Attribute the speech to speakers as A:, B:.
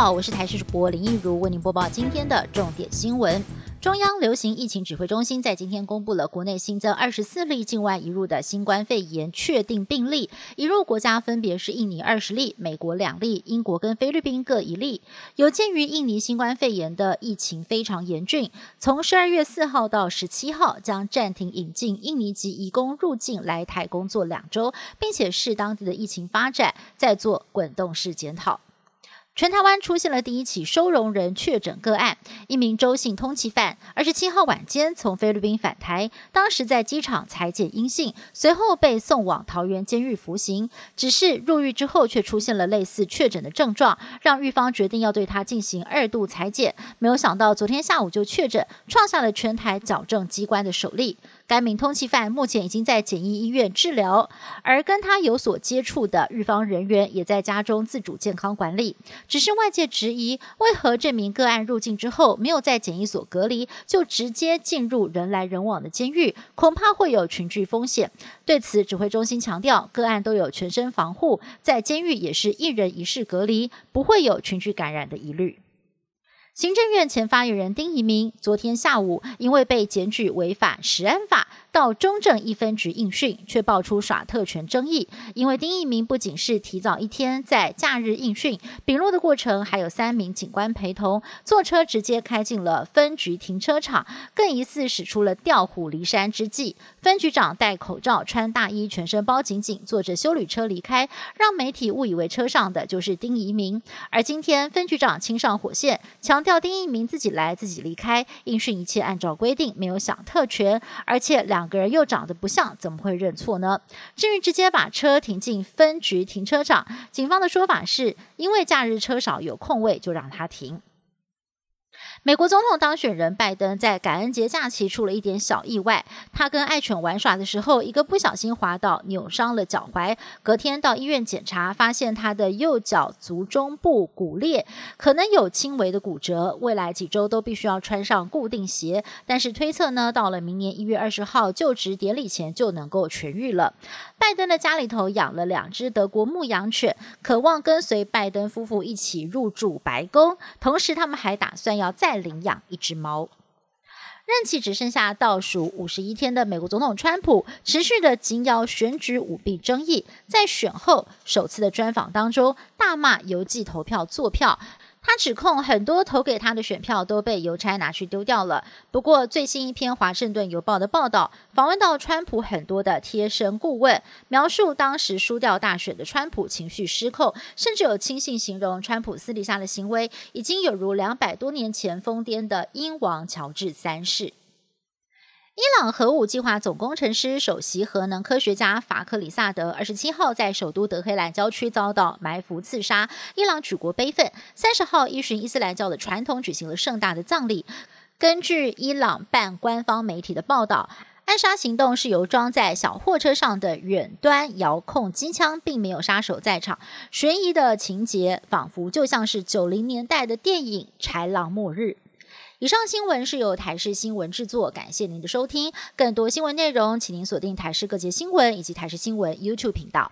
A: 好，我是台视主播林一如，为您播报今天的重点新闻。中央流行疫情指挥中心在今天公布了国内新增二十四例境外移入的新冠肺炎确定病例，移入国家分别是印尼二十例、美国两例、英国跟菲律宾各一例。有鉴于印尼新冠肺炎的疫情非常严峻，从十二月四号到十七号将暂停引进印尼籍移工入境来台工作两周，并且视当地的疫情发展再做滚动式检讨。全台湾出现了第一起收容人确诊个案，一名周姓通缉犯，二十七号晚间从菲律宾返台，当时在机场裁检阴性，随后被送往桃园监狱服刑。只是入狱之后却出现了类似确诊的症状，让狱方决定要对他进行二度裁检。没有想到昨天下午就确诊，创下了全台矫正机关的首例。该名通缉犯目前已经在检疫医院治疗，而跟他有所接触的日方人员也在家中自主健康管理。只是外界质疑，为何这名个案入境之后没有在检疫所隔离，就直接进入人来人往的监狱，恐怕会有群聚风险。对此，指挥中心强调，个案都有全身防护，在监狱也是一人一室隔离，不会有群聚感染的疑虑。行政院前发言人丁仪明昨天下午因为被检举违反食安法。到中正一分局应讯，却爆出耍特权争议。因为丁一鸣不仅是提早一天在假日应讯，丙录的过程还有三名警官陪同，坐车直接开进了分局停车场，更疑似使出了调虎离山之计。分局长戴口罩、穿大衣、全身包紧紧，坐着修旅车离开，让媒体误以为车上的就是丁一鸣。而今天分局长亲上火线，强调丁一鸣自己来自己离开，应讯一切按照规定，没有享特权，而且两。个人又长得不像，怎么会认错呢？至于直接把车停进分局停车场，警方的说法是因为假日车少有空位，就让他停。美国总统当选人拜登在感恩节假期出了一点小意外，他跟爱犬玩耍的时候，一个不小心滑倒，扭伤了脚踝。隔天到医院检查，发现他的右脚足中部骨裂，可能有轻微的骨折，未来几周都必须要穿上固定鞋。但是推测呢，到了明年一月二十号就职典礼前就能够痊愈了。拜登的家里头养了两只德国牧羊犬，渴望跟随拜登夫妇一起入住白宫，同时他们还打算要再领养一只猫。任期只剩下倒数五十一天的美国总统川普，持续的紧咬选举舞弊争议，在选后首次的专访当中，大骂邮寄投票作票。他指控很多投给他的选票都被邮差拿去丢掉了。不过，最新一篇《华盛顿邮报》的报道访问到川普很多的贴身顾问，描述当时输掉大选的川普情绪失控，甚至有亲信形容川普私底下的行为已经有如两百多年前疯癫的英王乔治三世。伊朗核武计划总工程师、首席核能科学家法克里萨德二十七号在首都德黑兰郊区遭到埋伏刺杀，伊朗举国悲愤。三十号依循伊斯兰教的传统举行了盛大的葬礼。根据伊朗半官方媒体的报道，暗杀行动是由装在小货车上的远端遥控机枪，并没有杀手在场。悬疑的情节仿佛就像是九零年代的电影《豺狼末日》。以上新闻是由台视新闻制作，感谢您的收听。更多新闻内容，请您锁定台视各界新闻以及台视新闻 YouTube 频道。